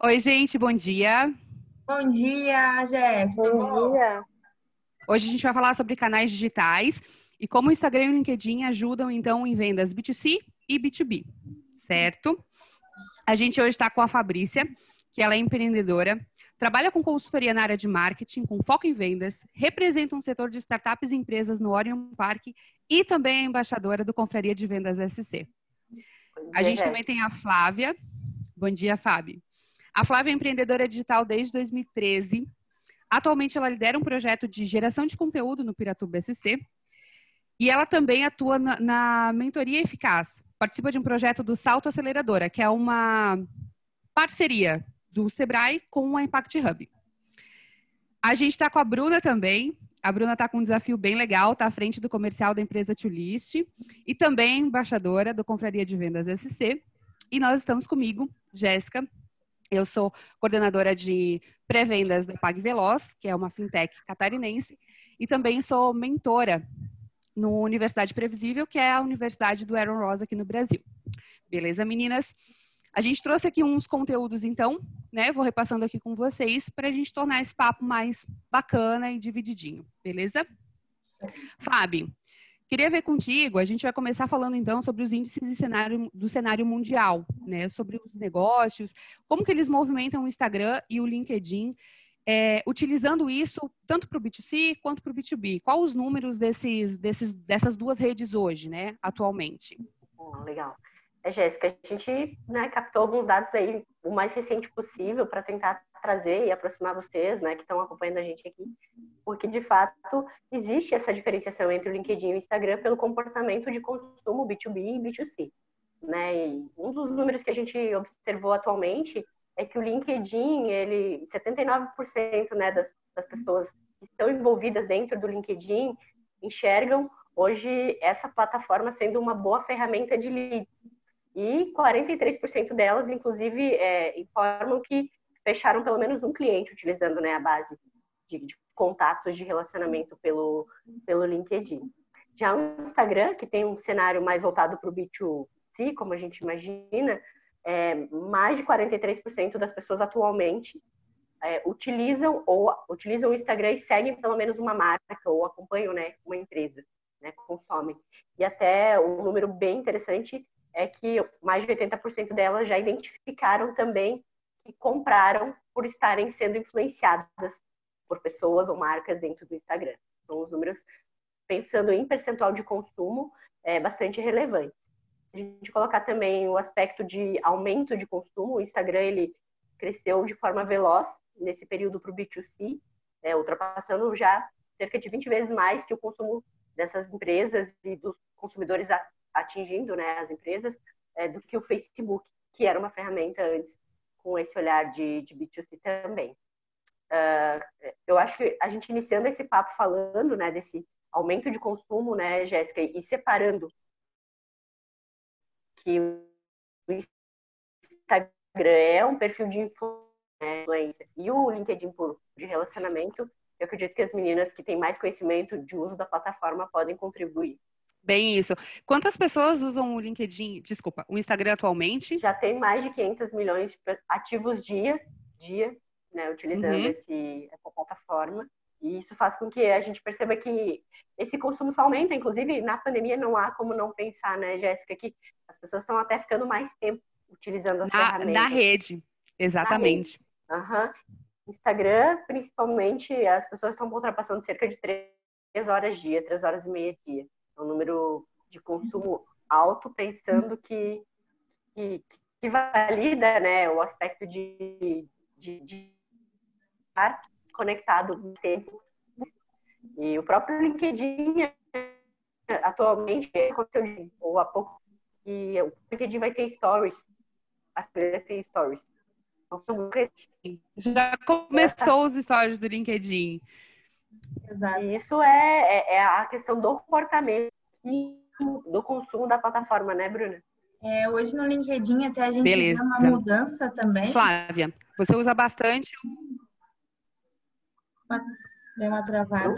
Oi, gente, bom dia. Bom dia, Jéssica. Bom, bom dia. Hoje a gente vai falar sobre canais digitais e como o Instagram e o LinkedIn ajudam, então, em vendas B2C e B2B, certo? A gente hoje está com a Fabrícia, que ela é empreendedora, trabalha com consultoria na área de marketing, com foco em vendas, representa um setor de startups e empresas no Orion Park e também é embaixadora do Confraria de Vendas SC. A gente também tem a Flávia. Bom dia, Fábio. A Flávia é empreendedora digital desde 2013. Atualmente, ela lidera um projeto de geração de conteúdo no Piratuba SC. E ela também atua na, na mentoria eficaz. Participa de um projeto do Salto Aceleradora, que é uma parceria do Sebrae com a Impact Hub. A gente está com a Bruna também. A Bruna está com um desafio bem legal, está à frente do comercial da empresa Tulist e também embaixadora do Confraria de Vendas SC. E nós estamos comigo, Jéssica. Eu sou coordenadora de pré-vendas da PagVeloz, que é uma fintech catarinense, e também sou mentora no Universidade Previsível, que é a universidade do Aaron Ross aqui no Brasil. Beleza, meninas? A gente trouxe aqui uns conteúdos, então, né? Vou repassando aqui com vocês para a gente tornar esse papo mais bacana e divididinho, beleza? Fábio, queria ver contigo, a gente vai começar falando então sobre os índices cenário, do cenário mundial, né? Sobre os negócios, como que eles movimentam o Instagram e o LinkedIn, é, utilizando isso tanto para o B2C quanto para o B2B. Quais os números desses, desses, dessas duas redes hoje, né, atualmente? Oh, legal. É, Jéssica, a gente né, captou alguns dados aí o mais recente possível para tentar trazer e aproximar vocês, né, que estão acompanhando a gente aqui, porque de fato existe essa diferenciação entre o LinkedIn e o Instagram pelo comportamento de consumo B2B e B2C, né? E um dos números que a gente observou atualmente é que o LinkedIn, ele 79% né, das, das pessoas que estão envolvidas dentro do LinkedIn enxergam hoje essa plataforma sendo uma boa ferramenta de leads e 43% delas, inclusive, é, informam que fecharam pelo menos um cliente utilizando né, a base de, de contatos de relacionamento pelo, pelo LinkedIn. Já o Instagram, que tem um cenário mais voltado para o B2C, como a gente imagina, é, mais de 43% das pessoas atualmente é, utilizam ou utilizam o Instagram e seguem pelo menos uma marca ou acompanham né, uma empresa, né, consomem. E até um número bem interessante é que mais de 80% delas já identificaram também que compraram por estarem sendo influenciadas por pessoas ou marcas dentro do Instagram. São os números, pensando em percentual de consumo, é, bastante relevantes. Se a gente colocar também o aspecto de aumento de consumo, o Instagram ele cresceu de forma veloz nesse período para o B2C, é, ultrapassando já cerca de 20 vezes mais que o consumo dessas empresas e dos consumidores atingindo né, as empresas é, do que o Facebook, que era uma ferramenta antes com esse olhar de, de B2C também. Uh, eu acho que a gente iniciando esse papo falando né, desse aumento de consumo, né, Jéssica, e separando que o Instagram é um perfil de influência e o LinkedIn por, de relacionamento, eu acredito que as meninas que têm mais conhecimento de uso da plataforma podem contribuir. Bem isso. Quantas pessoas usam o LinkedIn, desculpa, o Instagram atualmente? Já tem mais de 500 milhões ativos dia, dia, né, utilizando uhum. esse, essa plataforma. E isso faz com que a gente perceba que esse consumo só aumenta. Inclusive, na pandemia não há como não pensar, né, Jéssica, que as pessoas estão até ficando mais tempo utilizando as na, ferramentas. Na rede, exatamente. Na rede. Uhum. Instagram, principalmente, as pessoas estão ultrapassando cerca de três horas dia, três horas e meia dia um número de consumo alto, pensando que, que, que valida né, o aspecto de, de, de estar conectado no tempo. E o próprio LinkedIn, atualmente, aconteceu ou há pouco, que o LinkedIn vai ter stories. A vai ter stories. Já começou os stories do LinkedIn. Exato. E isso é, é, é, a questão do comportamento do consumo da plataforma, né, Bruna? É, hoje no LinkedIn até a gente Beleza. vê uma mudança também. Flávia, você usa bastante. Deu uma travada.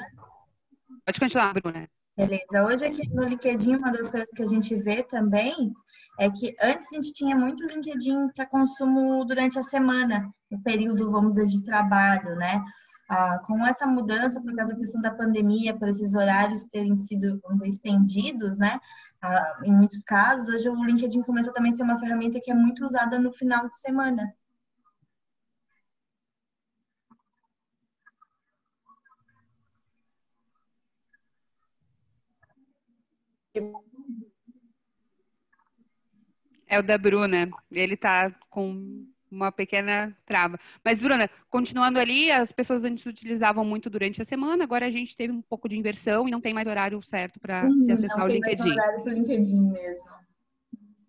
Pode continuar, Bruna. Beleza. Hoje aqui no LinkedIn, uma das coisas que a gente vê também é que antes a gente tinha muito LinkedIn para consumo durante a semana, no período, vamos dizer, de trabalho, né? Ah, com essa mudança, por causa da questão da pandemia, por esses horários terem sido, dizer, estendidos, né? Ah, em muitos casos, hoje o LinkedIn começou também a ser uma ferramenta que é muito usada no final de semana. É o da Bruna. Ele tá com uma pequena trava. Mas, Bruna, continuando ali, as pessoas antes utilizavam muito durante a semana, agora a gente teve um pouco de inversão e não tem mais horário certo para hum, se acessar o LinkedIn. Não tem mais horário para o LinkedIn mesmo.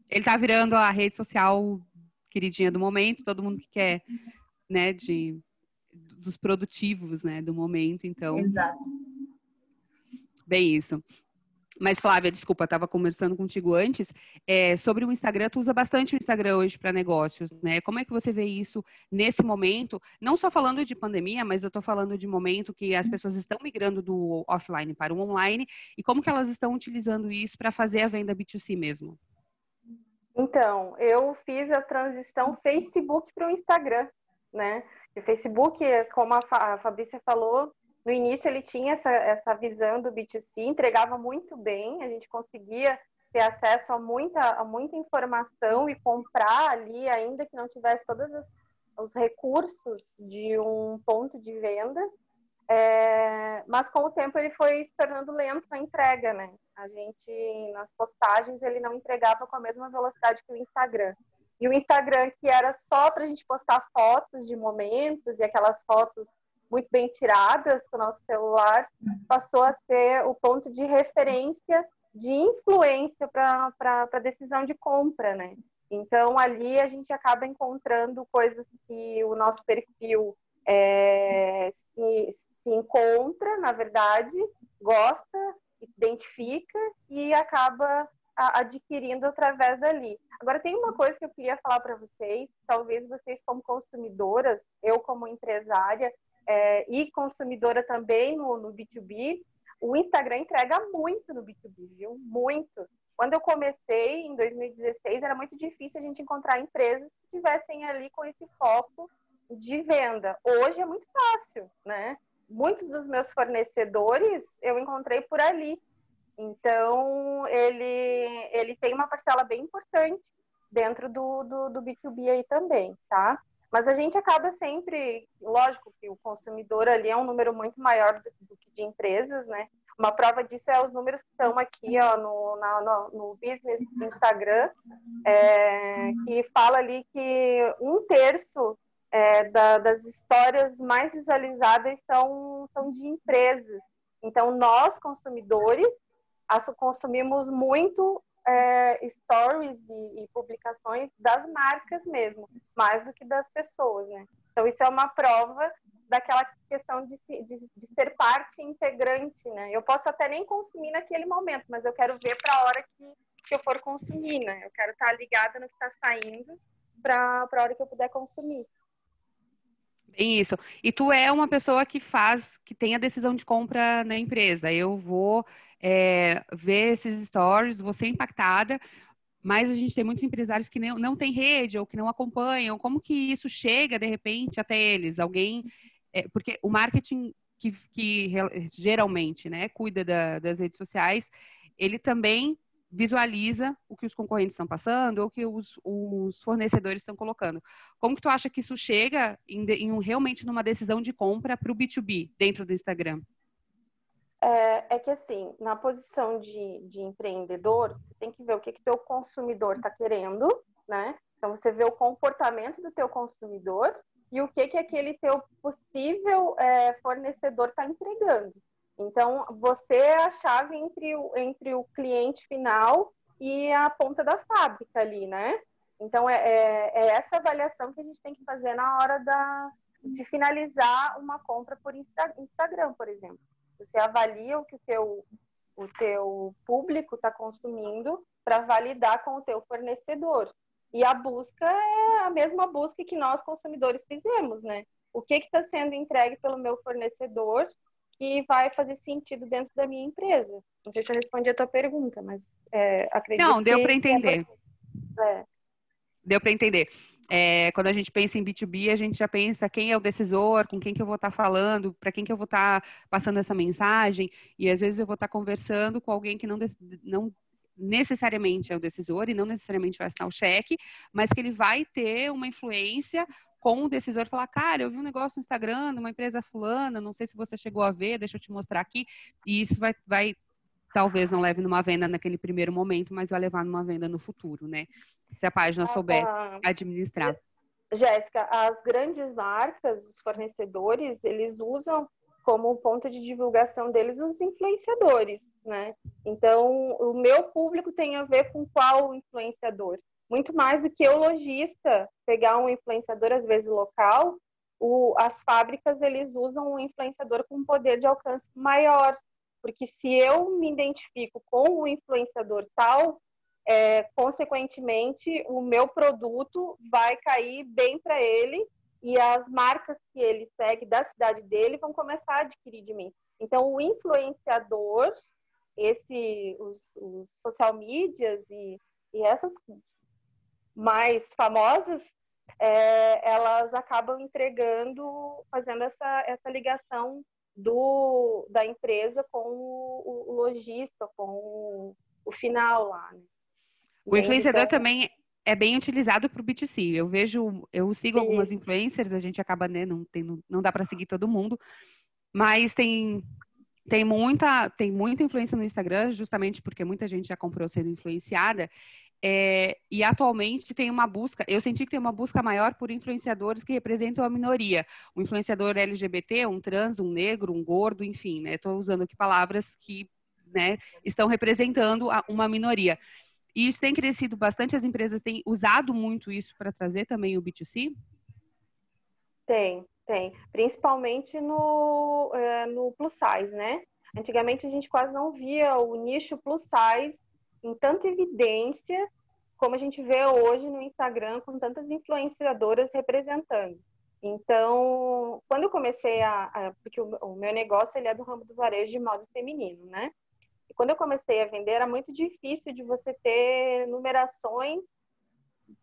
Ele tá virando a rede social queridinha do momento, todo mundo que quer, né, de dos produtivos, né, do momento, então. Exato. Bem isso. Mas, Flávia, desculpa, estava conversando contigo antes. É, sobre o Instagram, tu usa bastante o Instagram hoje para negócios, né? Como é que você vê isso nesse momento? Não só falando de pandemia, mas eu estou falando de momento que as pessoas estão migrando do offline para o online e como que elas estão utilizando isso para fazer a venda B2C mesmo? Então, eu fiz a transição Facebook para o Instagram, né? O Facebook, como a Fabrícia falou, no início ele tinha essa, essa visão do B2C, entregava muito bem, a gente conseguia ter acesso a muita, a muita informação e comprar ali, ainda que não tivesse todos os, os recursos de um ponto de venda. É, mas com o tempo ele foi se tornando lento na entrega, né? A gente, nas postagens, ele não entregava com a mesma velocidade que o Instagram. E o Instagram, que era só para a gente postar fotos de momentos e aquelas fotos muito bem tiradas com o nosso celular, passou a ser o ponto de referência de influência para a decisão de compra, né? Então, ali a gente acaba encontrando coisas que o nosso perfil é, se, se encontra, na verdade, gosta, identifica e acaba adquirindo através dali. Agora, tem uma coisa que eu queria falar para vocês, talvez vocês como consumidoras, eu como empresária, é, e consumidora também no, no B2B, o Instagram entrega muito no B2B, viu? Muito. Quando eu comecei em 2016, era muito difícil a gente encontrar empresas que tivessem ali com esse foco de venda. Hoje é muito fácil, né? Muitos dos meus fornecedores eu encontrei por ali. Então, ele, ele tem uma parcela bem importante dentro do, do, do B2B aí também, tá? Mas a gente acaba sempre, lógico que o consumidor ali é um número muito maior do, que de empresas, né? Uma prova disso é os números que estão aqui ó, no, na, no, no business do Instagram, é, que fala ali que um terço é, da, das histórias mais visualizadas são, são de empresas. Então, nós, consumidores, consumimos muito é, stories e, e, publicações das marcas mesmo, mais do que das pessoas, né? Então isso é uma prova daquela questão de, de, de, ser parte integrante, né? Eu posso até nem consumir naquele momento, mas eu quero ver para a hora que, que eu for consumir, né? Eu quero estar ligada no que está saindo para a hora que eu puder consumir. Bem isso. E tu é uma pessoa que faz, que tem a decisão de compra na empresa. Eu vou é, ver esses stories, ser impactada, mas a gente tem muitos empresários que não, não têm rede ou que não acompanham. Como que isso chega, de repente, até eles? Alguém... É, porque o marketing que, que geralmente né, cuida da, das redes sociais, ele também visualiza o que os concorrentes estão passando ou o que os, os, fornecedores estão colocando. Como que tu acha que isso chega em, em um, realmente numa decisão de compra para o B2B dentro do Instagram? É, é, que assim, na posição de, de empreendedor, você tem que ver o que que teu consumidor está querendo, né? Então você vê o comportamento do teu consumidor e o que que aquele teu possível é, fornecedor está entregando. Então, você é a chave entre o, entre o cliente final e a ponta da fábrica ali, né? Então, é, é, é essa avaliação que a gente tem que fazer na hora da, de finalizar uma compra por Insta, Instagram, por exemplo. Você avalia o que o teu, o teu público está consumindo para validar com o teu fornecedor. E a busca é a mesma busca que nós consumidores fizemos, né? O que está sendo entregue pelo meu fornecedor que vai fazer sentido dentro da minha empresa. Não sei se eu respondi a tua pergunta, mas é, acredito Não, deu para é entender. É. Deu para entender. É, quando a gente pensa em B2B, a gente já pensa quem é o decisor, com quem que eu vou estar tá falando, para quem que eu vou estar tá passando essa mensagem, e às vezes eu vou estar tá conversando com alguém que não, não necessariamente é o decisor e não necessariamente vai assinar o cheque, mas que ele vai ter uma influência com o decisor falar, cara, eu vi um negócio no Instagram, numa empresa fulana, não sei se você chegou a ver, deixa eu te mostrar aqui, e isso vai, vai talvez não leve numa venda naquele primeiro momento, mas vai levar numa venda no futuro, né? Se a página souber administrar. Jéssica, as grandes marcas, os fornecedores, eles usam como ponto de divulgação deles os influenciadores, né? Então, o meu público tem a ver com qual influenciador? Muito mais do que o lojista pegar um influenciador, às vezes local, o, as fábricas, eles usam um influenciador com um poder de alcance maior, porque se eu me identifico com o influenciador tal, é, consequentemente, o meu produto vai cair bem para ele e as marcas que ele segue da cidade dele vão começar a adquirir de mim. Então, o influenciador, esse, os, os social medias e, e essas mais famosas, é, elas acabam entregando, fazendo essa, essa ligação do, da empresa com o, o lojista, com o, o, final lá. Né? O influenciador então, também é bem utilizado para o B2C. Eu vejo, eu sigo sim. algumas influencers, a gente acaba, né, não, tem, não dá para seguir todo mundo, mas tem tem muita, tem muita influência no Instagram, justamente porque muita gente já comprou sendo influenciada. É, e atualmente tem uma busca, eu senti que tem uma busca maior por influenciadores que representam a minoria. Um influenciador LGBT, um trans, um negro, um gordo, enfim, né? Estou usando aqui palavras que né, estão representando uma minoria. E isso tem crescido bastante, as empresas têm usado muito isso para trazer também o B2C? Tem, tem. Principalmente no, é, no plus size, né? Antigamente a gente quase não via o nicho plus size em tanta evidência como a gente vê hoje no Instagram com tantas influenciadoras representando. Então, quando eu comecei a, a porque o, o, meu negócio ele é do ramo do varejo de moda feminino, né? E quando eu comecei a vender era muito difícil de você ter numerações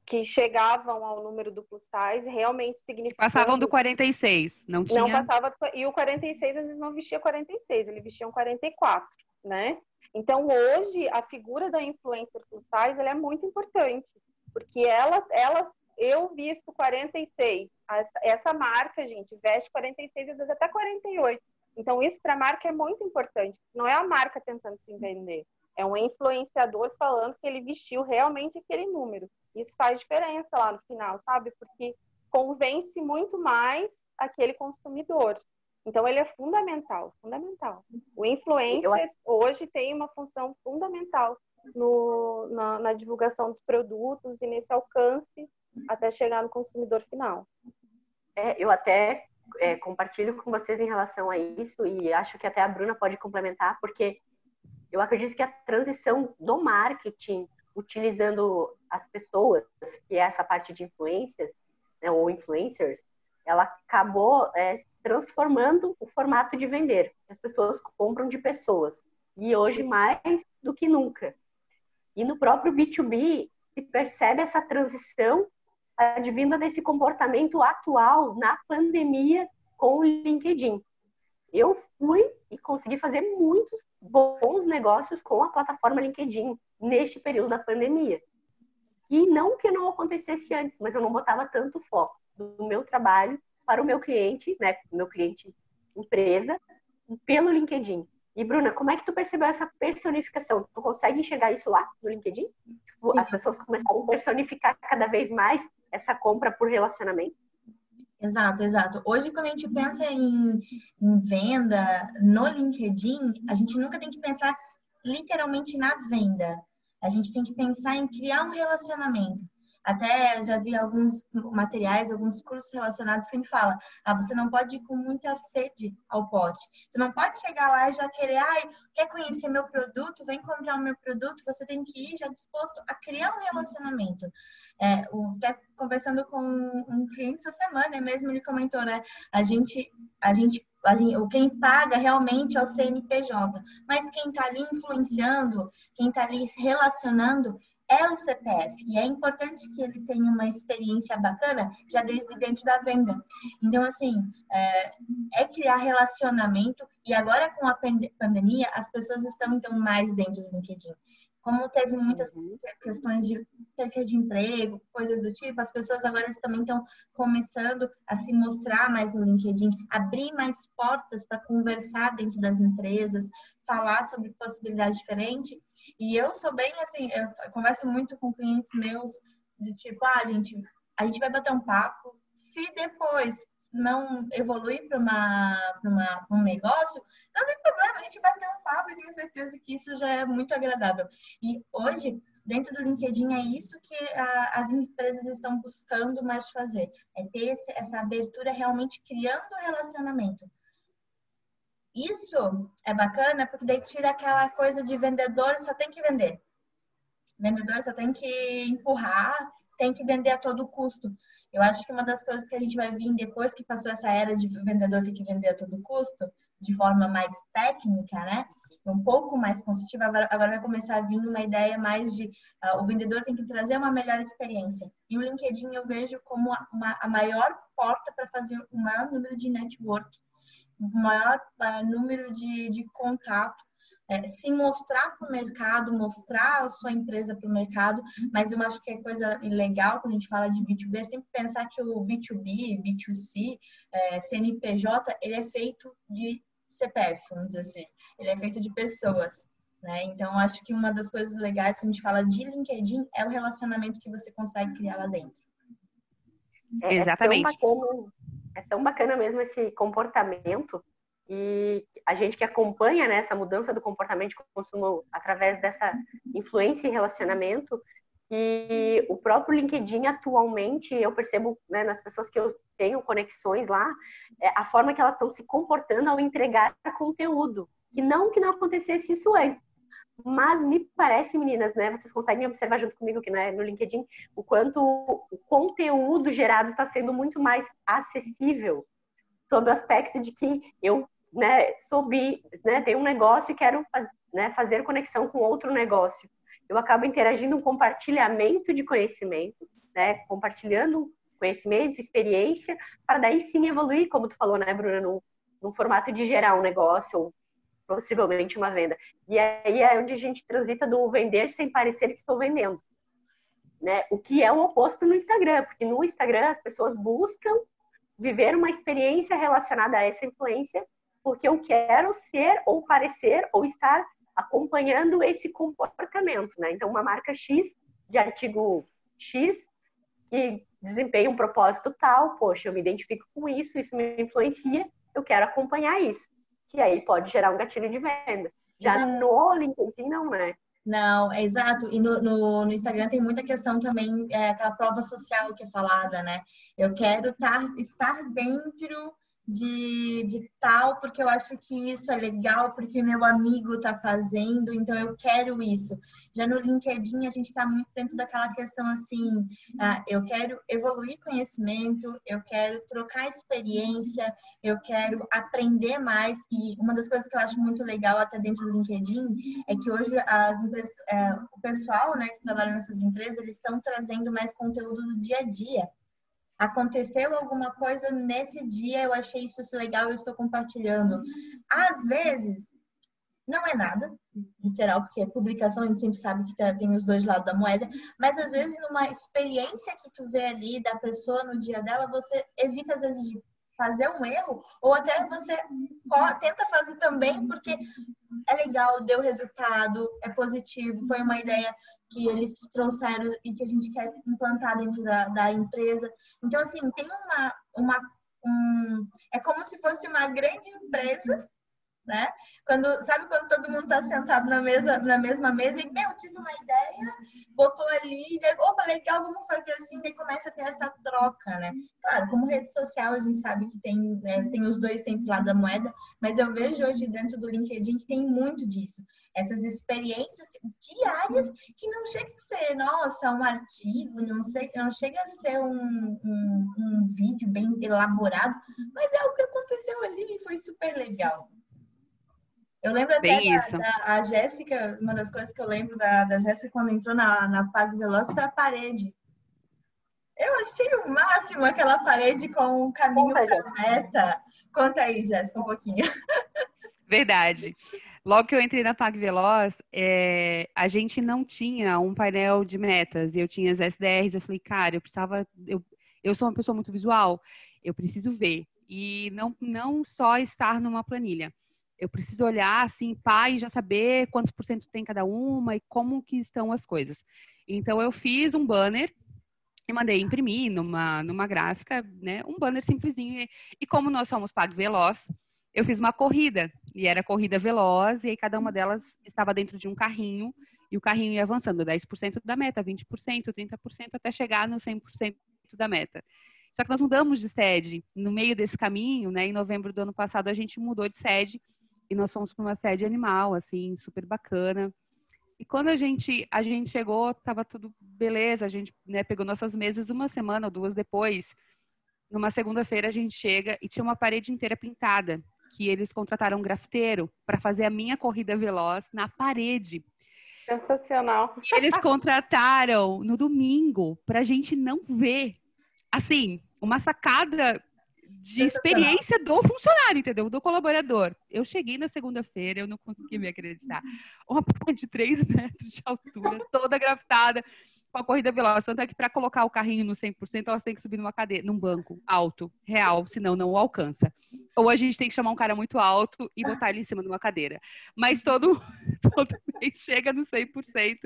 que chegavam ao número do plus size realmente significando... Passavam do 46, não tinha... Não passava, e o 46 às vezes não vestia 46, ele vestia um 44, né? Então, hoje, a figura da influencer plus size ela é muito importante, porque ela, ela eu visto 46. Essa marca, gente, veste 46, às vezes até 48. Então, isso para a marca é muito importante. Não é a marca tentando se vender, é um influenciador falando que ele vestiu realmente aquele número. Isso faz diferença lá no final, sabe? Porque convence muito mais aquele consumidor. Então, ele é fundamental, fundamental. O influencer hoje tem uma função fundamental no, na, na, divulgação dos produtos e nesse alcance até chegar no consumidor final. É, eu até é, compartilho com vocês em relação a isso e acho que até a Bruna pode complementar, porque eu acredito que a transição do marketing, utilizando as pessoas, que é essa parte de influências, né, ou influencers, ela acabou é, transformando o formato de vender. As pessoas compram de pessoas. E hoje mais do que nunca. E no próprio B2B se percebe essa transição advinda desse comportamento atual na pandemia com o LinkedIn. Eu fui e consegui fazer muitos bons negócios com a plataforma LinkedIn neste período da pandemia. E não que não acontecesse antes, mas eu não botava tanto foco do meu trabalho para o meu cliente, né, meu cliente empresa, pelo LinkedIn. E Bruna, como é que tu percebeu essa personificação? Tu consegue enxergar isso lá no LinkedIn? Tipo, as pessoas começaram a personificar cada vez mais essa compra por relacionamento? Exato, exato. Hoje, quando a gente pensa em, em venda no LinkedIn, a gente nunca tem que pensar literalmente na venda. A gente tem que pensar em criar um relacionamento. Até já vi alguns materiais, alguns cursos relacionados que me falam: ah, você não pode ir com muita sede ao pote. Você não pode chegar lá e já querer, ai, quer conhecer meu produto? Vem comprar o meu produto. Você tem que ir já disposto a criar um relacionamento. É, o, até conversando com um cliente essa semana mesmo, ele comentou, né? A gente, a gente quem paga realmente é o CNPJ, mas quem está ali influenciando, quem está ali relacionando é o CPF. E é importante que ele tenha uma experiência bacana já desde dentro da venda. Então, assim, é, é criar relacionamento. E agora com a pandemia, as pessoas estão, então, mais dentro do LinkedIn como teve muitas uhum. questões de perca de emprego, coisas do tipo, as pessoas agora também estão começando a se mostrar mais no LinkedIn, abrir mais portas para conversar dentro das empresas, falar sobre possibilidades diferentes. E eu sou bem assim, eu converso muito com clientes meus de tipo, ah, gente, a gente vai bater um papo. Se depois não evoluir para um negócio, não tem problema, a gente vai ter um papo e tenho certeza que isso já é muito agradável. E hoje, dentro do LinkedIn, é isso que a, as empresas estão buscando mais fazer, é ter esse, essa abertura realmente criando relacionamento. Isso é bacana porque daí tira aquela coisa de vendedor só tem que vender. Vendedor só tem que empurrar, tem que vender a todo custo. Eu acho que uma das coisas que a gente vai vir depois que passou essa era de vendedor ter que vender a todo custo, de forma mais técnica, né? Um pouco mais consultiva, agora, vai começar a vir uma ideia mais de uh, o vendedor tem que trazer uma melhor experiência. E o LinkedIn eu vejo como uma, a maior porta para fazer o maior número de network, o maior uh, número de, de contato é, se mostrar para o mercado, mostrar a sua empresa para o mercado, mas eu acho que é coisa legal quando a gente fala de B2B, é sempre pensar que o B2B, B2C, é, CNPJ, ele é feito de CPF, vamos dizer assim, ele é feito de pessoas. Né? Então, acho que uma das coisas legais quando a gente fala de LinkedIn é o relacionamento que você consegue criar lá dentro. É, Exatamente. É tão, bacana, é tão bacana mesmo esse comportamento e a gente que acompanha né, essa mudança do comportamento de consumo através dessa influência e relacionamento, que o próprio LinkedIn atualmente, eu percebo né, nas pessoas que eu tenho conexões lá, é a forma que elas estão se comportando ao entregar conteúdo. Que não que não acontecesse isso antes. Mas me parece, meninas, né? Vocês conseguem observar junto comigo que né, no LinkedIn o quanto o conteúdo gerado está sendo muito mais acessível sob o aspecto de que eu né, sobre, né, tenho um negócio e quero né, fazer conexão com outro negócio. Eu acabo interagindo um compartilhamento de conhecimento, né, compartilhando conhecimento, experiência, para daí sim evoluir, como tu falou, né, Bruna, no, no formato de gerar um negócio ou possivelmente uma venda. E aí é onde a gente transita do vender sem parecer que estou vendendo. Né? O que é o oposto no Instagram, porque no Instagram as pessoas buscam viver uma experiência relacionada a essa influência porque eu quero ser ou parecer ou estar acompanhando esse comportamento, né? Então, uma marca X de artigo X que desempenha um propósito tal, poxa, eu me identifico com isso, isso me influencia, eu quero acompanhar isso, que aí pode gerar um gatilho de venda. Já exato. no LinkedIn não, né? Não, é exato. E no, no, no, Instagram tem muita questão também, é, aquela prova social que é falada, né? Eu quero tar, estar dentro de, de tal, porque eu acho que isso é legal, porque meu amigo está fazendo, então eu quero isso. Já no LinkedIn, a gente está muito dentro daquela questão assim: ah, eu quero evoluir conhecimento, eu quero trocar experiência, eu quero aprender mais. E uma das coisas que eu acho muito legal até dentro do LinkedIn é que hoje as é, o pessoal né, que trabalha nessas empresas, eles estão trazendo mais conteúdo do dia a dia aconteceu alguma coisa nesse dia, eu achei isso legal, eu estou compartilhando. Às vezes, não é nada, literal, porque publicação a gente sempre sabe que tá, tem os dois lados da moeda, mas às vezes numa experiência que tu vê ali da pessoa no dia dela, você evita às vezes de fazer um erro, ou até você tenta fazer também porque é legal, deu resultado, é positivo, foi uma ideia que eles trouxeram e que a gente quer implantar dentro da, da empresa. Então, assim, tem uma. uma um, é como se fosse uma grande empresa né? Quando, sabe quando todo mundo está sentado na, mesa, na mesma mesa e, meu, tive uma ideia, botou ali, daí, opa, legal, vamos fazer assim, daí começa a ter essa troca, né? Claro, como rede social, a gente sabe que tem, né, tem os dois centros lá da moeda, mas eu vejo hoje dentro do LinkedIn que tem muito disso. Essas experiências diárias que não chega a ser, nossa, um artigo, não, sei, não chega a ser um, um, um vídeo bem elaborado, mas é o que aconteceu ali e foi super legal. Eu lembro até da, da, a Jéssica, uma das coisas que eu lembro da, da Jéssica quando entrou na, na Pago Veloz foi a parede. Eu achei o máximo aquela parede com um caminho para meta. Conta aí, Jéssica, um pouquinho. Verdade. Logo que eu entrei na Pag Veloz, é, a gente não tinha um painel de metas. Eu tinha as SDRs. Eu falei, cara, eu precisava. Eu, eu sou uma pessoa muito visual, eu preciso ver. E não, não só estar numa planilha. Eu preciso olhar assim, pá, e já saber quantos por cento tem cada uma e como que estão as coisas. Então eu fiz um banner e mandei imprimir numa, numa gráfica, né? Um banner simplesinho. E, e como nós somos Pag Veloz, eu fiz uma corrida. E era corrida veloz, e aí cada uma delas estava dentro de um carrinho, e o carrinho ia avançando 10% da meta, 20%, 30%, até chegar no 100% da meta. Só que nós mudamos de sede no meio desse caminho, né? Em novembro do ano passado a gente mudou de sede e nós fomos para uma sede animal, assim, super bacana. E quando a gente, a gente chegou, tava tudo beleza, a gente né, pegou nossas mesas uma semana ou duas depois. Numa segunda-feira a gente chega e tinha uma parede inteira pintada, que eles contrataram um grafiteiro para fazer a minha corrida veloz na parede. Sensacional. E eles contrataram no domingo para a gente não ver. Assim, uma sacada de experiência do funcionário, entendeu? Do colaborador. Eu cheguei na segunda-feira, eu não consegui me acreditar. Uma porra de 3 metros de altura, toda grafitada, com a corrida veloz. Tanto é que para colocar o carrinho no 100%, elas têm que subir numa cadeira, num banco alto, real, senão não o alcança. Ou a gente tem que chamar um cara muito alto e botar ele em cima de uma cadeira. Mas todo, todo mês chega no 100%.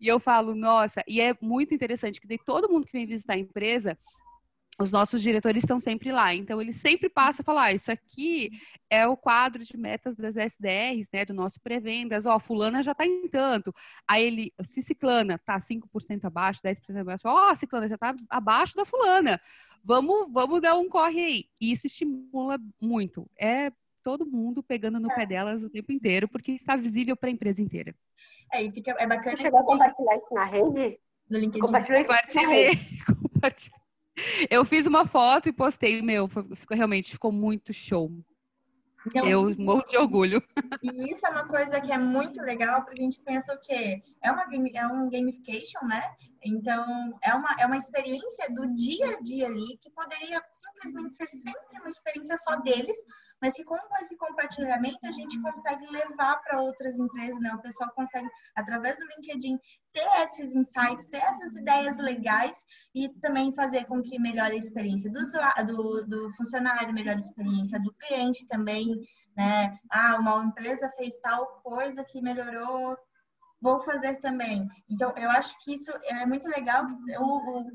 E eu falo, nossa, e é muito interessante que daí todo mundo que vem visitar a empresa os nossos diretores estão sempre lá. Então, ele sempre passa a falar: ah, isso aqui é o quadro de metas das SDRs, né? Do nosso pré-vendas. Ó, fulana já está em tanto. Aí ele, se ciclana está 5% abaixo, 10% abaixo, ó, oh, ciclana já está abaixo da fulana. Vamos, vamos dar um corre aí. E isso estimula muito. É todo mundo pegando no é. pé delas o tempo inteiro, porque está visível para a empresa inteira. É, e fica, é bacana. Você chegou a compartilhar isso na rede? No LinkedIn. Compartilhei. Compartilhei. Eu fiz uma foto e postei, meu, ficou, realmente ficou muito show. Então, eu isso, morro de orgulho. E isso é uma coisa que é muito legal, porque a gente pensa o quê? É, uma game, é um gamification, né? Então, é uma, é uma experiência do dia a dia ali, que poderia simplesmente ser sempre uma experiência só deles, mas que com esse compartilhamento a gente consegue levar para outras empresas, né? O pessoal consegue, através do LinkedIn, ter esses insights, ter essas ideias legais e também fazer com que melhore a experiência do, do, do funcionário, melhore a experiência do cliente também, né? Ah, uma empresa fez tal coisa que melhorou vou fazer também. Então, eu acho que isso é muito legal,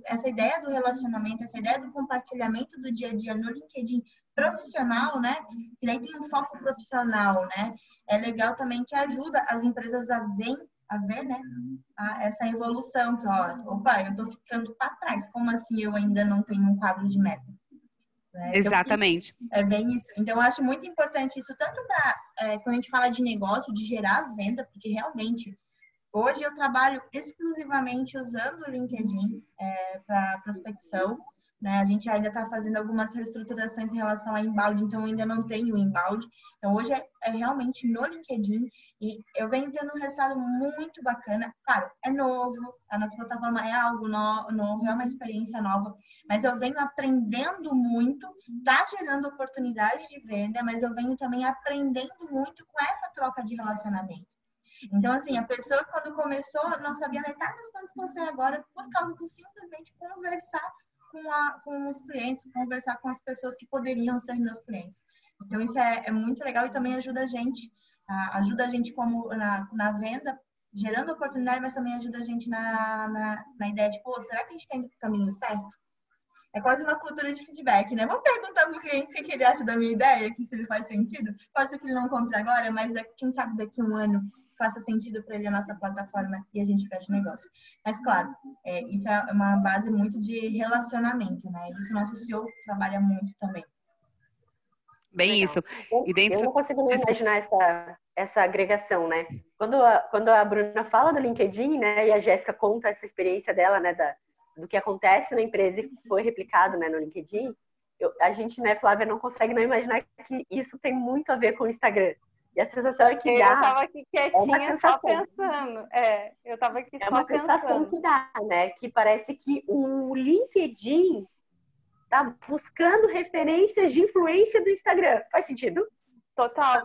essa ideia do relacionamento, essa ideia do compartilhamento do dia a dia no LinkedIn profissional, né? Que daí tem um foco profissional, né? É legal também que ajuda as empresas a ver, a ver, né? A, essa evolução que, ó, opa, eu tô ficando para trás. Como assim eu ainda não tenho um quadro de meta? Né? Então, Exatamente. é bem isso. Então, eu acho muito importante isso, tanto para é, quando a gente fala de negócio, de gerar venda, porque realmente hoje eu trabalho exclusivamente usando o LinkedIn é, para prospecção. Né? A gente ainda está fazendo algumas reestruturações em relação a embalde, então ainda não tenho embalde. Então hoje é, é, realmente no LinkedIn e eu venho tendo um resultado muito bacana. Claro, é novo, a nossa plataforma é algo no, novo, é uma experiência nova, mas eu venho aprendendo muito, está gerando oportunidade de venda, mas eu venho também aprendendo muito com essa troca de relacionamento. Então, assim, a pessoa quando começou não sabia metade das coisas que eu sei agora por causa de simplesmente conversar com, a, com os clientes, conversar com as pessoas que poderiam ser meus clientes. Então, isso é, é muito legal e também ajuda a gente. ajuda a gente como na, na venda, gerando oportunidade, mas também ajuda a gente na, na, na ideia de, pô, será que a gente tem o caminho certo? É quase uma cultura de feedback, né? Vamos perguntar para o cliente o que ele acha da minha ideia, que se ele faz sentido. Pode ser que ele não compre agora, mas quem sabe daqui a um ano faça sentido para ele a nossa plataforma e a gente feche negócio. Mas, claro, é, isso é uma base muito de relacionamento, né? Isso nosso CEO trabalha muito também. Bem Legal. isso. E dentro... Eu não consigo nem imaginar essa, essa agregação, né? Quando a, quando a Bruna fala do LinkedIn, né, e a Jéssica conta essa experiência dela, né, da, do que acontece na empresa e foi replicado, né, no LinkedIn, eu, a gente, né, Flávia, não consegue não imaginar que isso tem muito a ver com o Instagram. E a sensação é que eu dá. Eu tava aqui quietinha, é só pensando. É, eu tava aqui é só pensando. É uma sensação que dá, né? Que parece que o LinkedIn tá buscando referências de influência do Instagram. Faz sentido? Total.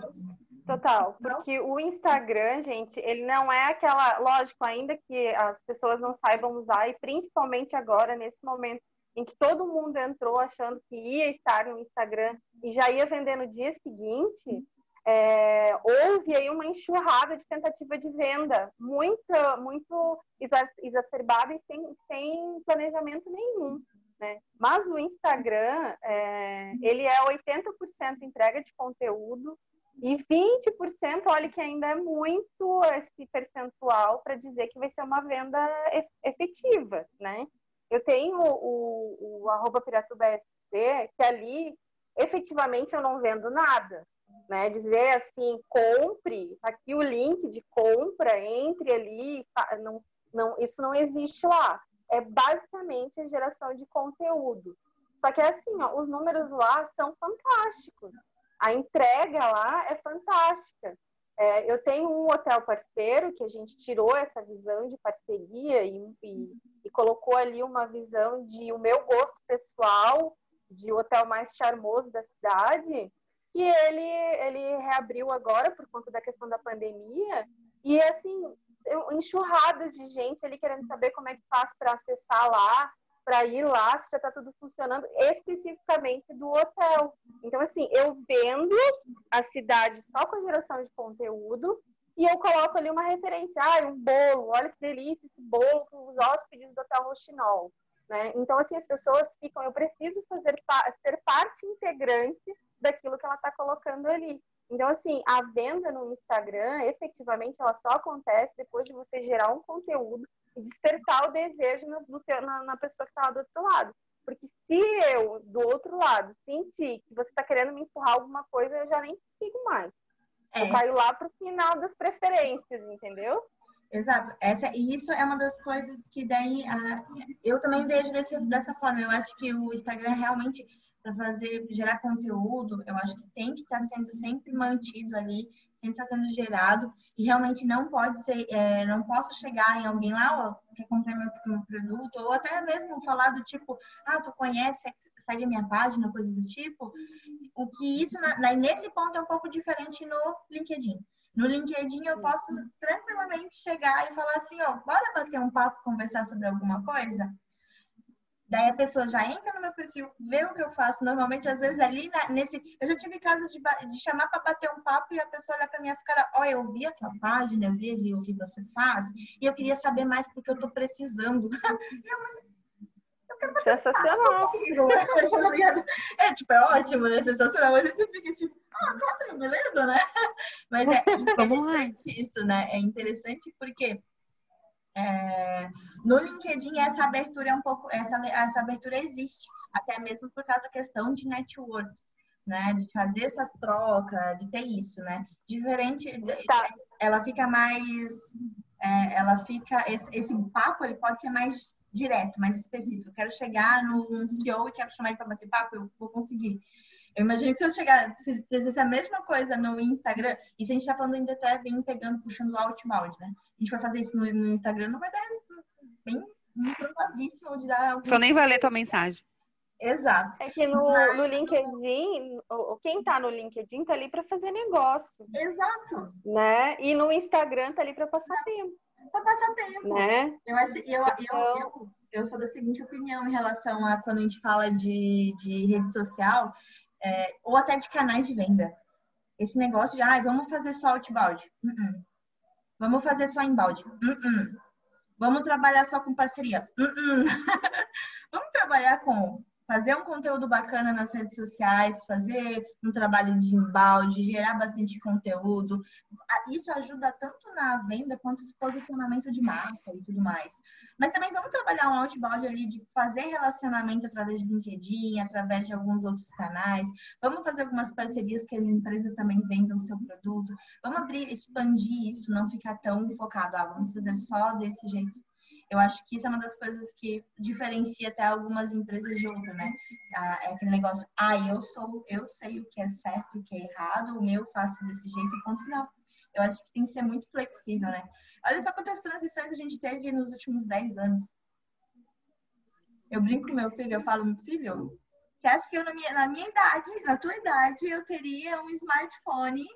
Total, porque o Instagram, gente, ele não é aquela, lógico, ainda que as pessoas não saibam usar e principalmente agora nesse momento em que todo mundo entrou achando que ia estar no Instagram e já ia vender no dia seguinte, é, houve aí uma enxurrada de tentativa de venda, muito, muito exacerbada e sem, sem planejamento nenhum. Né? Mas o Instagram, é, ele é 80% entrega de conteúdo e 20%, olha que ainda é muito esse percentual para dizer que vai ser uma venda efetiva, né? Eu tenho o, o, o arroba que ali efetivamente eu não vendo nada, né? Dizer assim, compre, tá aqui o link de compra, entre ali, não, não, isso não existe lá. É basicamente a geração de conteúdo. Só que é assim, ó, os números lá são fantásticos. A entrega lá é fantástica. É, eu tenho um hotel parceiro que a gente tirou essa visão de parceria e, e, e colocou ali uma visão de o meu gosto pessoal, de hotel mais charmoso da cidade, e ele, ele reabriu agora por conta da questão da pandemia. E, assim, enxurradas de gente ali querendo saber como é que faz para acessar lá, para ir lá, se já está tudo funcionando, especificamente do hotel. Então, assim, eu vendo a cidade só com a geração de conteúdo e eu coloco ali uma referência, ah, um bolo, olha que delícia esse bolo com os hóspedes do Hotel Rochinol. Né? Então, assim, as pessoas ficam, eu preciso fazer ser parte integrante daquilo que ela está colocando ali. Então, assim, a venda no Instagram, efetivamente, ela só acontece depois de você gerar um conteúdo e despertar o desejo no, teu, na, na, pessoa que está lá do outro lado. Porque se eu, do outro lado, sentir que você está querendo me empurrar alguma coisa, eu já nem sigo mais. É. Eu caio lá para o final das preferências, entendeu? Exato. Essa, e isso é uma das coisas que daí a, eu também vejo desse, dessa forma. Eu acho que o Instagram realmente para fazer, gerar conteúdo, eu acho que tem que estar tá sendo sempre mantido ali, sempre está sendo gerado, e realmente não pode ser, é, não posso chegar em alguém lá, ó, quer comprar meu, meu, produto, ou até mesmo falar do tipo, ah, tu conhece, segue minha página, coisa do tipo, o que isso, na, na, nesse ponto, é um pouco diferente no LinkedIn. No LinkedIn eu posso tranquilamente chegar e falar assim, ó, bora bater um papo, conversar sobre alguma coisa? Daí a pessoa já entra no meu perfil, vê o que eu faço. Normalmente, às vezes, ali na, nesse. Eu já tive caso de, de chamar para bater um papo e a pessoa olhar para mim e ficar: Ó, eu vi a tua página, eu vi ali o que você faz, e eu queria saber mais porque eu tô precisando. Não, mas Sensacional. É, tipo, é ótimo, né? Sensacional. Mas você fica tipo, ah, claro, beleza, né? Mas é interessante isso, né? É interessante porque é, no LinkedIn essa abertura é um pouco, essa, essa abertura existe, até mesmo por causa da questão de network, né? De fazer essa troca, de ter isso, né? Diferente, tá. ela fica mais, é, ela fica, esse, esse papo ele pode ser mais direto, mais específico. Eu quero chegar no CEO e quero chamar ele para bater papo, eu vou conseguir. Eu imagino que se eu chegar, se fizesse a mesma coisa no Instagram, e se a gente tá falando ainda até bem pegando, puxando o outbound, né? A gente vai fazer isso no, no Instagram, não vai dar bem improvável de dar. Algum... Só nem vai ler tua mensagem. Exato. É que no, Mas... no LinkedIn, quem tá no LinkedIn tá ali para fazer negócio. Exato. Né? E no Instagram tá ali para passar tempo. Para passar tempo. Né? Eu acho, eu, eu, então... eu, eu sou da seguinte opinião em relação a quando a gente fala de, de rede social, é, ou até de canais de venda. Esse negócio de, ah, vamos fazer só outbound. Uh -uh. Vamos fazer só inbound. Uh Vamos trabalhar só com parceria. vamos trabalhar com fazer um conteúdo bacana nas redes sociais, fazer um trabalho de embalde, gerar bastante conteúdo. Isso ajuda tanto na venda quanto no posicionamento de marca e tudo mais. Mas também vamos trabalhar um outbound ali de fazer relacionamento através de LinkedIn, através de alguns outros canais. Vamos fazer algumas parcerias que as empresas também vendam o seu produto. Vamos abrir, expandir isso, não ficar tão focado, ah, vamos fazer só desse jeito eu acho que isso é uma das coisas que diferencia até algumas empresas de outra, né? É aquele negócio, ah, eu sou, eu sei o que é certo e o que é errado, o meu faço desse jeito, ponto final. Eu acho que tem que ser muito flexível, né? Olha só quantas transições a gente teve nos últimos 10 anos. Eu brinco com meu filho, eu falo, filho, você acha que eu, na minha, na minha idade, na tua idade, eu teria um smartphone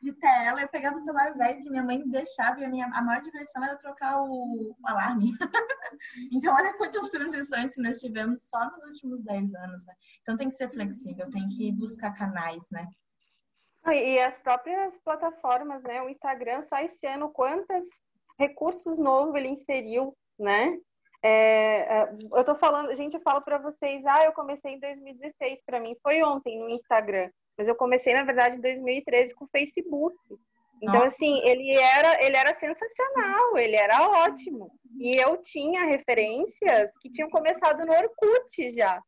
de tela, eu pegava o celular velho que minha mãe deixava e a minha a maior diversão era trocar o, o alarme. então, olha quantas transições que nós tivemos só nos últimos 10 anos, né? Então tem que ser flexível, tem que buscar canais, né? E as próprias plataformas, né? O Instagram, só esse ano, quantos recursos novos ele inseriu, né? É, é eu tô falando, gente fala para vocês, ah, eu comecei em 2016, para mim foi ontem no Instagram. Mas eu comecei, na verdade, em 2013 com o Facebook. Então, Nossa. assim, ele era, ele era sensacional, ele era ótimo. E eu tinha referências que tinham começado no Orkut já.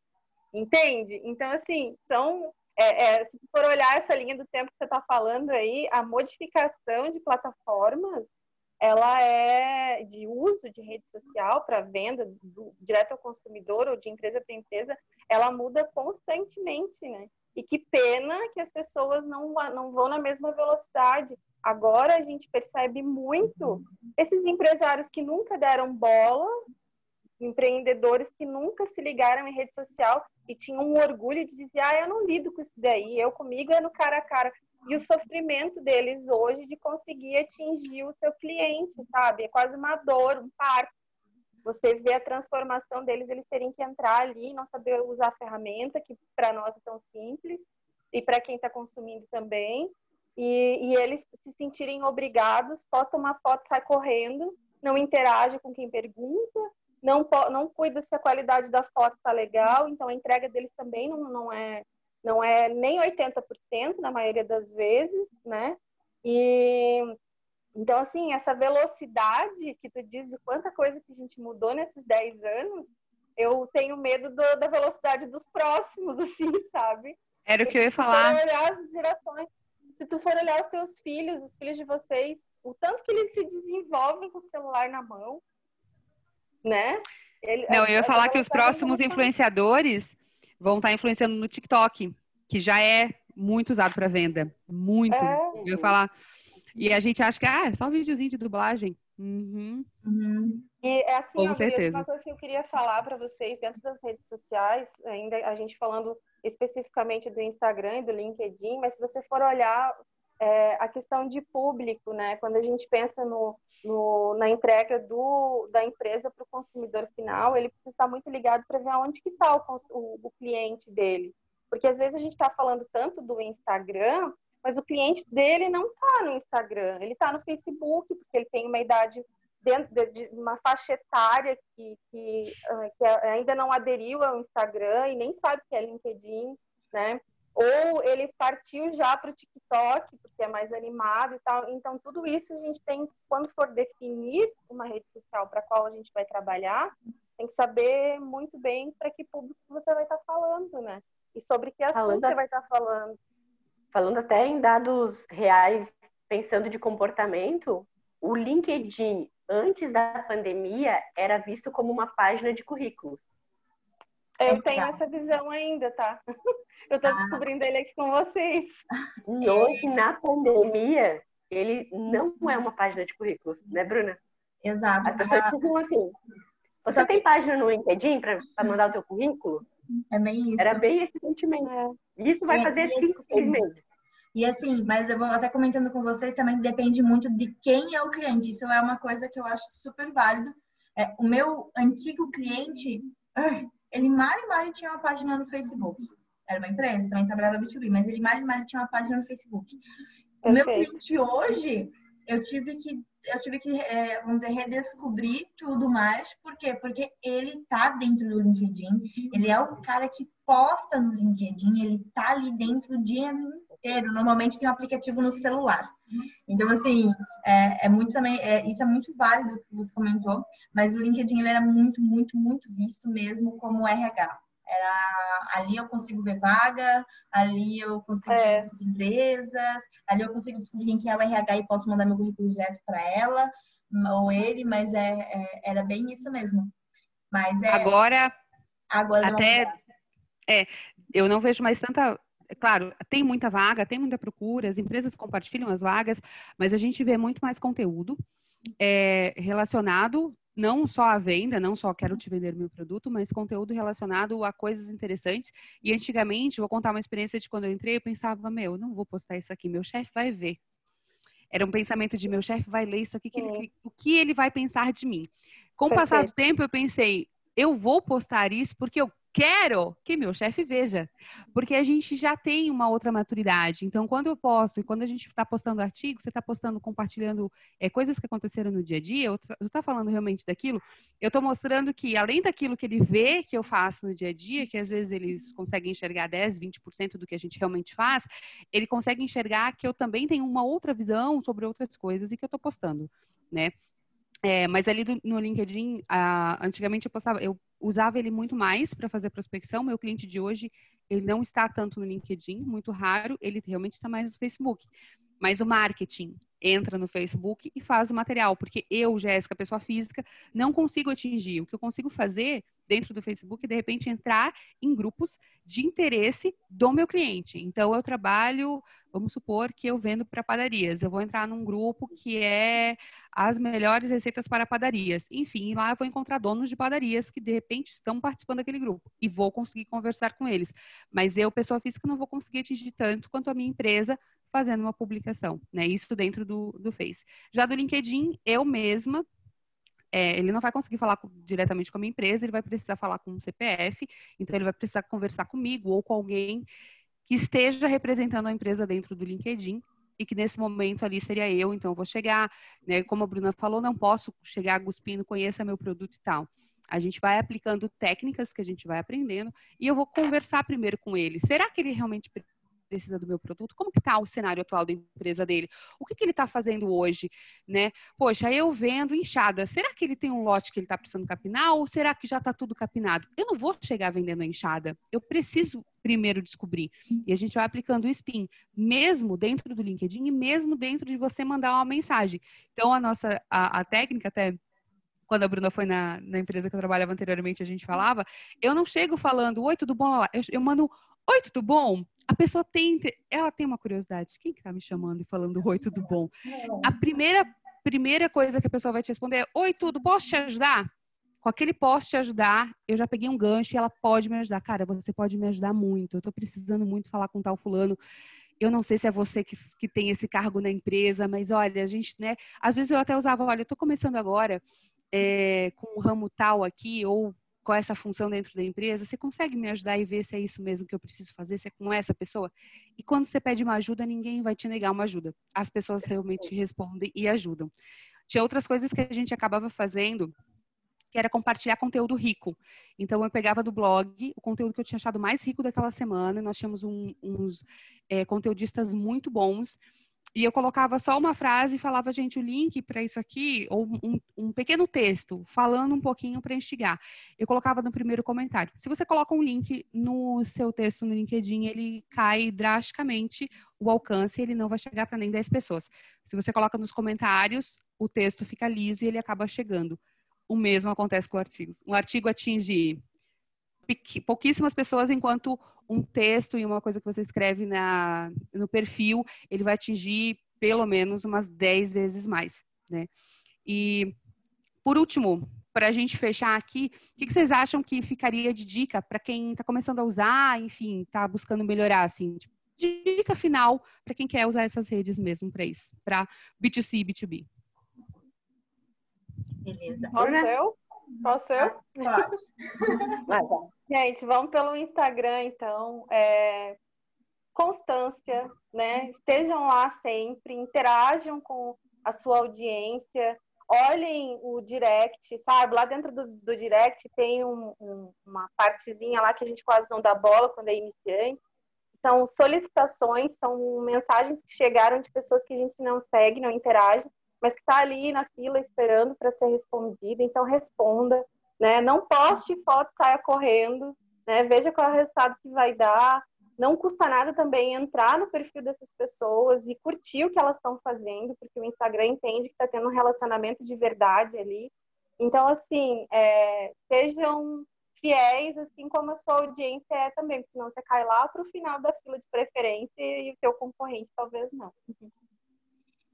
Entende? Então, assim, são. É, é, se for olhar essa linha do tempo que você está falando aí, a modificação de plataformas, ela é de uso de rede social para venda do, direto ao consumidor ou de empresa para empresa, ela muda constantemente, né? E que pena que as pessoas não, não vão na mesma velocidade. Agora a gente percebe muito esses empresários que nunca deram bola, empreendedores que nunca se ligaram em rede social e tinham um orgulho de dizer: ah, eu não lido com isso daí, eu comigo é no cara a cara. E o sofrimento deles hoje de conseguir atingir o seu cliente, sabe? É quase uma dor, um parto você vê a transformação deles, eles terem que entrar ali não saber usar a ferramenta, que para nós é tão simples, e para quem está consumindo também, e, e, eles se sentirem obrigados, postam uma foto, sai correndo, não interage com quem pergunta, não, não cuida se a qualidade da foto está legal, então a entrega deles também não, não, é, não é nem 80% na maioria das vezes, né? E então, assim, essa velocidade que tu diz de quanta coisa que a gente mudou nesses 10 anos, eu tenho medo do, da velocidade dos próximos, assim, sabe? Era o que eu ia falar. Se tu for olhar as gerações, se tu for olhar os teus filhos, os filhos de vocês, o tanto que eles se desenvolvem com o celular na mão, né? Ele, Não, eu ia falar que os próximos influenciadores vão estar influenciando no TikTok, que já é muito usado para venda. Muito. É. Eu ia falar e a gente acha que ah, é só um videozinho de dublagem. Uhum. Uhum. E é assim, Com certeza. uma coisa que eu queria falar para vocês dentro das redes sociais, ainda a gente falando especificamente do Instagram e do LinkedIn, mas se você for olhar é, a questão de público, né? Quando a gente pensa no, no na entrega do, da empresa para o consumidor final, ele precisa estar muito ligado para ver onde que está o, o, o cliente dele. Porque às vezes a gente está falando tanto do Instagram, mas o cliente dele não está no Instagram, ele está no Facebook, porque ele tem uma idade dentro de uma faixa etária que, que, ah, que ainda não aderiu ao Instagram e nem sabe que é LinkedIn, né? Ou ele partiu já para o TikTok, porque é mais animado e tal. Então, tudo isso a gente tem, quando for definir uma rede social para qual a gente vai trabalhar, tem que saber muito bem para que público você vai estar tá falando, né? E sobre que assunto falando você vai estar tá falando falando até em dados reais, pensando de comportamento, o LinkedIn, antes da pandemia, era visto como uma página de currículo. Eu tenho essa visão ainda, tá? Eu tô ah. descobrindo ele aqui com vocês. E hoje, na pandemia, ele não é uma página de currículos, né, Bruna? Exato. As pessoas ficam assim. Você tem página no LinkedIn para mandar o teu currículo? É bem isso. Era bem esse sentimento. É. Isso vai é, fazer cinco, seis meses. E assim, mas eu vou até comentando com vocês também, depende muito de quem é o cliente. Isso é uma coisa que eu acho super válido. É, o meu antigo cliente, ele mal e mal tinha uma página no Facebook. Era uma empresa, também trabalhava B2B, mas ele mal e mal tinha uma página no Facebook. O meu cliente hoje, eu tive que eu tive que, é, vamos dizer, redescobrir tudo mais. Por quê? Porque ele tá dentro do LinkedIn, ele é o cara que posta no LinkedIn, ele tá ali dentro o dia inteiro. Normalmente tem um aplicativo no celular. Então, assim, é, é muito também, é, isso é muito válido que você comentou, mas o LinkedIn ele era muito, muito, muito visto mesmo como RH. Era, ali eu consigo ver vaga, ali eu consigo é. empresas, ali eu consigo descobrir quem é o RH e posso mandar meu currículo direto para ela ou ele, mas é, é, era bem isso mesmo. Mas é, agora, agora até é, eu não vejo mais tanta claro, tem muita vaga, tem muita procura, as empresas compartilham as vagas, mas a gente vê muito mais conteúdo é, relacionado não só a venda, não só quero te vender meu produto, mas conteúdo relacionado a coisas interessantes. E antigamente, vou contar uma experiência de quando eu entrei, eu pensava, meu, não vou postar isso aqui, meu chefe vai ver. Era um pensamento de meu chefe vai ler isso aqui, que ele, o que ele vai pensar de mim. Com o passar do tempo, eu pensei, eu vou postar isso porque eu quero que meu chefe veja, porque a gente já tem uma outra maturidade. Então, quando eu posto e quando a gente está postando artigo, você está postando, compartilhando é, coisas que aconteceram no dia a dia, eu está falando realmente daquilo, eu estou mostrando que, além daquilo que ele vê que eu faço no dia a dia, que às vezes eles conseguem enxergar 10, 20% do que a gente realmente faz, ele consegue enxergar que eu também tenho uma outra visão sobre outras coisas e que eu estou postando, né? É, mas ali do, no LinkedIn, antigamente eu postava, eu usava ele muito mais para fazer prospecção. Meu cliente de hoje, ele não está tanto no LinkedIn, muito raro, ele realmente está mais no Facebook. Mas o marketing entra no Facebook e faz o material, porque eu, Jéssica, pessoa física, não consigo atingir. O que eu consigo fazer dentro do Facebook é, de repente, entrar em grupos de interesse do meu cliente. Então, eu trabalho, vamos supor que eu vendo para padarias. Eu vou entrar num grupo que é as melhores receitas para padarias. Enfim, lá eu vou encontrar donos de padarias que, de repente, estão participando daquele grupo e vou conseguir conversar com eles. Mas eu, pessoa física, não vou conseguir atingir tanto quanto a minha empresa fazendo uma publicação, né? Isso dentro do, do Face. Já do LinkedIn, eu mesma, é, ele não vai conseguir falar com, diretamente com a minha empresa, ele vai precisar falar com um CPF, então ele vai precisar conversar comigo ou com alguém que esteja representando a empresa dentro do LinkedIn e que nesse momento ali seria eu, então eu vou chegar, né, como a Bruna falou, não posso chegar cuspindo, conheça meu produto e tal. A gente vai aplicando técnicas que a gente vai aprendendo e eu vou conversar primeiro com ele. Será que ele realmente precisa do meu produto? Como que está o cenário atual da empresa dele? O que, que ele está fazendo hoje? Né? Poxa, eu vendo enxada. Será que ele tem um lote que ele está precisando capinar ou será que já está tudo capinado? Eu não vou chegar vendendo a enxada. Eu preciso primeiro descobrir. E a gente vai aplicando o spin, mesmo dentro do LinkedIn e mesmo dentro de você mandar uma mensagem. Então, a nossa a, a técnica até quando a Bruna foi na, na, empresa que eu trabalhava anteriormente, a gente falava, eu não chego falando, oi, tudo bom? Eu, eu mando, oi, tudo bom? a pessoa tem, ela tem uma curiosidade. Quem que tá me chamando e falando oi, tudo bom? A primeira, primeira coisa que a pessoa vai te responder é, oi, tudo, posso te ajudar? Com aquele posso te ajudar, eu já peguei um gancho e ela pode me ajudar. Cara, você pode me ajudar muito. Eu tô precisando muito falar com tal fulano. Eu não sei se é você que, que tem esse cargo na empresa, mas olha, a gente, né? Às vezes eu até usava, olha, eu tô começando agora é, com um ramo tal aqui, ou com essa função dentro da empresa, você consegue me ajudar e ver se é isso mesmo que eu preciso fazer, se é com essa pessoa? E quando você pede uma ajuda, ninguém vai te negar uma ajuda. As pessoas realmente respondem e ajudam. Tinha outras coisas que a gente acabava fazendo, que era compartilhar conteúdo rico. Então, eu pegava do blog o conteúdo que eu tinha achado mais rico daquela semana. Nós tínhamos um, uns é, conteudistas muito bons e eu colocava só uma frase e falava, gente, o link para isso aqui, ou um, um, pequeno texto, falando um pouquinho para instigar. Eu colocava no primeiro comentário. Se você coloca um link no seu texto no LinkedIn, ele cai drasticamente o alcance, ele não vai chegar para nem 10 pessoas. Se você coloca nos comentários, o texto fica liso e ele acaba chegando. O mesmo acontece com artigos. Um artigo atinge pouquíssimas pessoas, enquanto um texto e uma coisa que você escreve na, no perfil, ele vai atingir pelo menos umas 10 vezes mais, né? E, por último, para a gente fechar aqui, o que, que, vocês acham que ficaria de dica para quem está começando a usar, enfim, está buscando melhorar, assim, tipo, dica final para quem quer usar essas redes mesmo para isso, para B2C e B2B? Beleza. Eu? Posso eu? Pode. Gente, vamos pelo Instagram, então. É... Constância, né? Estejam lá sempre, interajam com, a sua audiência, olhem o direct, sabe? Lá dentro do, do direct tem um, um, uma partezinha lá que a gente quase não dá bola quando é iniciante. São solicitações, são mensagens que chegaram de pessoas que a gente não segue, não interage, mas que está ali na fila esperando para ser respondida. Então, responda. Né? Não poste foto, saia correndo. Né? Veja qual é o resultado que vai dar. Não custa nada também entrar no perfil dessas pessoas e curtir o que elas estão fazendo, porque o Instagram entende que está tendo um relacionamento de verdade ali. Então, assim, é, sejam fiéis, assim como a sua audiência é também, senão você cai lá para o final da fila de preferência e o teu concorrente talvez não.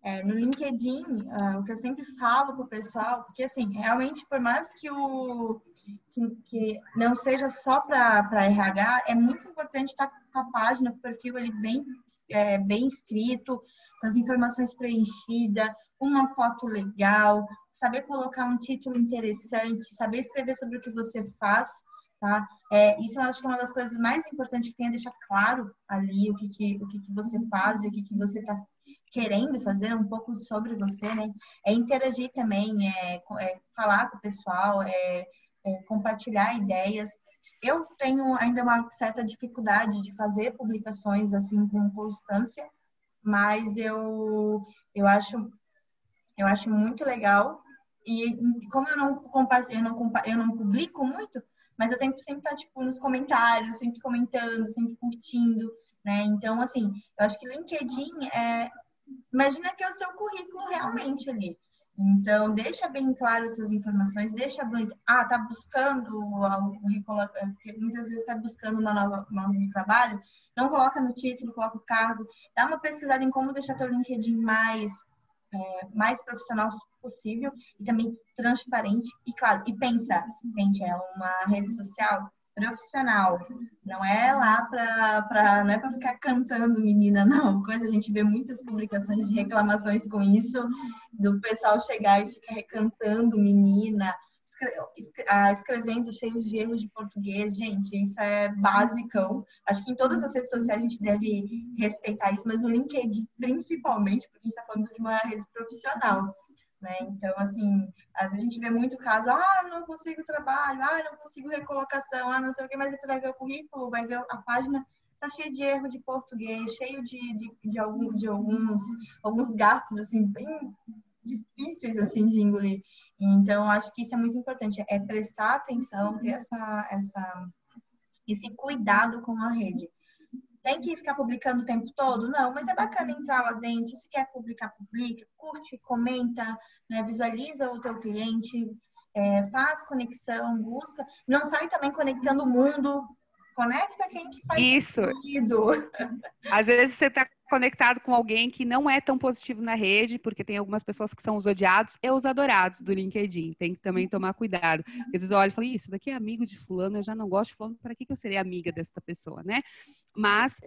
É, no LinkedIn, uh, o que eu sempre falo para o pessoal, porque assim, realmente, por mais que o que, que não seja só para RH, é muito importante estar com a página, o perfil ali bem, é, bem escrito, com as informações preenchidas, uma foto legal, saber colocar um título interessante, saber escrever sobre o que você faz, tá? É, isso eu acho que é uma das coisas mais importantes que tem é deixar claro ali o que, que, o que, que você faz e o que, que você está querendo fazer um pouco sobre você, né? É interagir também, é, é falar com o pessoal, é, é, compartilhar ideias. Eu tenho ainda uma certa dificuldade de fazer publicações assim com constância, mas eu eu acho eu acho muito legal e, como eu não eu não eu não publico muito, mas eu tenho que sempre estar tipo nos comentários, sempre comentando, sempre curtindo, né? Então assim, eu acho que LinkedIn é imagina que é o seu currículo realmente ali. Então, deixa bem claro as suas informações, deixa bem. Ah, tá buscando algo, muitas vezes está buscando uma nova, um novo trabalho, não coloca no título, coloca o cargo, dá uma pesquisada em como deixar teu LinkedIn mais, é, mais profissional possível e também transparente. E claro, e pensa, gente, é uma rede social profissional. Não é lá para não é para ficar cantando menina, não. Coisa a gente vê muitas publicações de reclamações com isso, do pessoal chegar e ficar recantando menina, ah, escrevendo cheios de erros de português, gente, isso é basicão. Acho que em todas as redes sociais a gente deve respeitar isso, mas no LinkedIn principalmente, porque a gente está falando de uma rede profissional. Né? Então, assim, às vezes a gente vê muito caso, ah, não consigo trabalho, ah, não consigo recolocação, ah, não sei o que, mas você vai ver o currículo, vai ver a página, tá cheio de erro de português, cheio de, de, de, algum, de alguns, alguns gafos, assim, bem difíceis, assim, de engolir. Então, acho que isso é muito importante, é prestar atenção, ter essa, essa, esse cuidado com a rede. Tem que ficar publicando o tempo todo? Não, mas é bacana entrar lá dentro. Se quer publicar, publica, curte, comenta, né? visualiza o teu cliente, é, faz conexão, busca. Não sai também conectando o mundo. Conecta quem que faz Isso. sentido. Às vezes você está conectado com alguém que não é tão positivo na rede, porque tem algumas pessoas que são os odiados e os adorados do LinkedIn. Tem que também tomar cuidado. Às vezes olha e fala, isso daqui é amigo de fulano, eu já não gosto de fulano, para que, que eu seria amiga dessa pessoa, né? Mas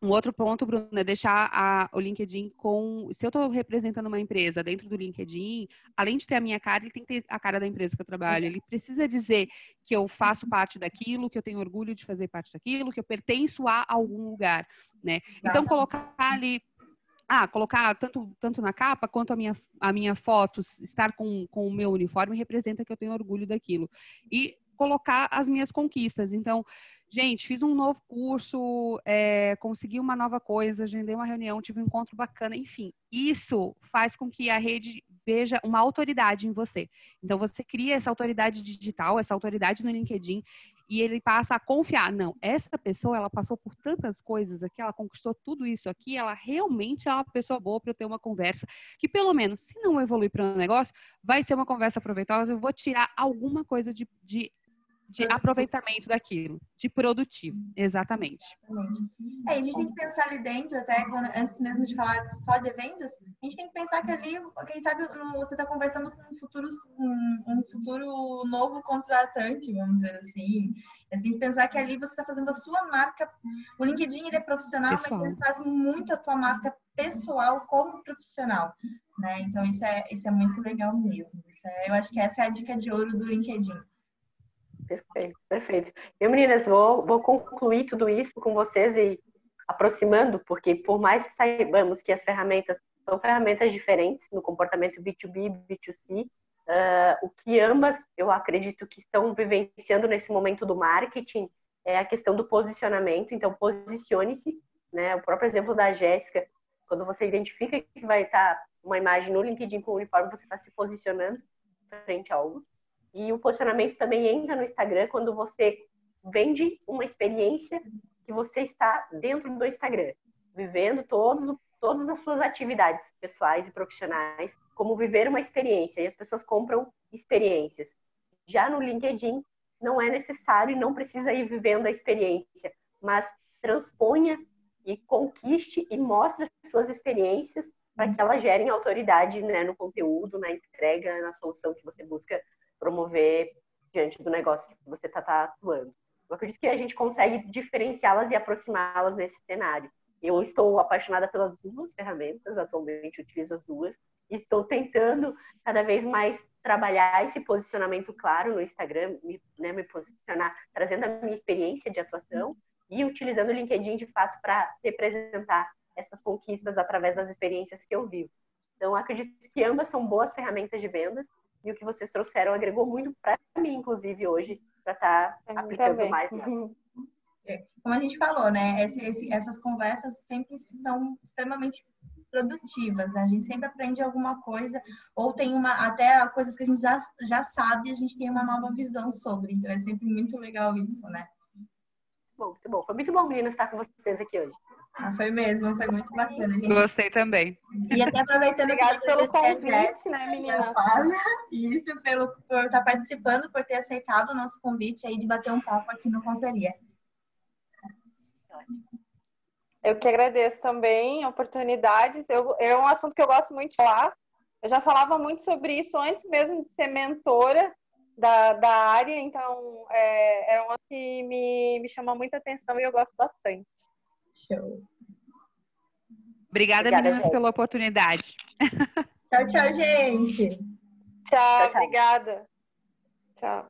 um outro ponto, Bruno, é deixar a, o LinkedIn com. Se eu estou representando uma empresa dentro do LinkedIn, além de ter a minha cara, ele tem que ter a cara da empresa que eu trabalho. Ele precisa dizer que eu faço parte daquilo, que eu tenho orgulho de fazer parte daquilo, que eu pertenço a algum lugar, né? Então, colocar ali ah, colocar tanto, tanto na capa quanto a minha, a minha foto, estar com, com o meu uniforme, representa que eu tenho orgulho daquilo. E colocar as minhas conquistas. Então, gente, fiz um novo curso, é, consegui uma nova coisa, agendei uma reunião, tive um encontro bacana, enfim. Isso faz com que a rede veja uma autoridade em você. Então, você cria essa autoridade digital, essa autoridade no LinkedIn, e ele passa a confiar. Não, essa pessoa, ela passou por tantas coisas aqui, ela conquistou tudo isso aqui, ela realmente é uma pessoa boa para eu ter uma conversa, que pelo menos, se não evoluir para um negócio, vai ser uma conversa proveitosa, eu vou tirar alguma coisa de, de de produtivo. aproveitamento daquilo, de produtivo, exatamente. exatamente. É, a gente tem que pensar ali dentro, até quando, antes mesmo de falar só de vendas, a gente tem que pensar que ali, quem sabe você está conversando com um futuro, um, um, futuro novo contratante, vamos dizer assim. Assim, pensar que ali você está fazendo a sua marca. O LinkedIn ele é profissional, pessoal. mas ele faz muito a tua marca pessoal como profissional. Né? Então, isso é, isso é muito legal mesmo. É, eu acho que essa é a dica de ouro do LinkedIn. Perfeito, perfeito. Eu, meninas, vou, vou concluir tudo isso com vocês e aproximando, porque por mais que saibamos que as ferramentas são ferramentas diferentes no comportamento B2B e B2C, Uh, o que ambas eu acredito que estão vivenciando nesse momento do marketing é a questão do posicionamento. Então, posicione-se. Né? O próprio exemplo da Jéssica, quando você identifica que vai estar uma imagem no LinkedIn com o uniforme, você está se posicionando frente a algo. E o posicionamento também entra no Instagram quando você vende uma experiência que você está dentro do Instagram, vivendo todos, todas as suas atividades pessoais e profissionais como viver uma experiência, e as pessoas compram experiências. Já no LinkedIn, não é necessário e não precisa ir vivendo a experiência, mas transponha e conquiste e mostre as suas experiências para que elas gerem autoridade né, no conteúdo, na entrega, na solução que você busca promover diante do negócio que você está tá atuando. Eu acredito que a gente consegue diferenciá-las e aproximá-las nesse cenário. Eu estou apaixonada pelas duas ferramentas, atualmente utilizo as duas, estou tentando cada vez mais trabalhar esse posicionamento claro no Instagram, me, né, me posicionar, trazendo a minha experiência de atuação e utilizando o LinkedIn de fato para representar essas conquistas através das experiências que eu vivo. Então, acredito que ambas são boas ferramentas de vendas e o que vocês trouxeram agregou muito para mim, inclusive, hoje, para estar tá aplicando mais. É, como a gente falou, né? Esse, esse, essas conversas sempre são extremamente produtivas, né? A gente sempre aprende alguma coisa, ou tem uma, até coisas que a gente já, já sabe, a gente tem uma nova visão sobre. Então é sempre muito legal isso, né? Bom, muito bom. Foi muito bom, meninas, estar com vocês aqui hoje. Ah, foi mesmo, foi muito bacana. Gente... Gostei também. E até aproveitando Obrigada pelo convite, né, menina? Isso, pelo, por estar participando, por ter aceitado o nosso convite aí de bater um papo aqui no Conferia. Eu que agradeço também oportunidades. Eu, é um assunto que eu gosto muito de falar. Eu já falava muito sobre isso antes mesmo de ser mentora da, da área, então é, é um assunto que me, me chama muita atenção e eu gosto bastante. Show. Obrigada, Obrigada meninas, gente. pela oportunidade. Tchau, tchau, gente. Tchau, tchau, tchau. obrigada. Tchau.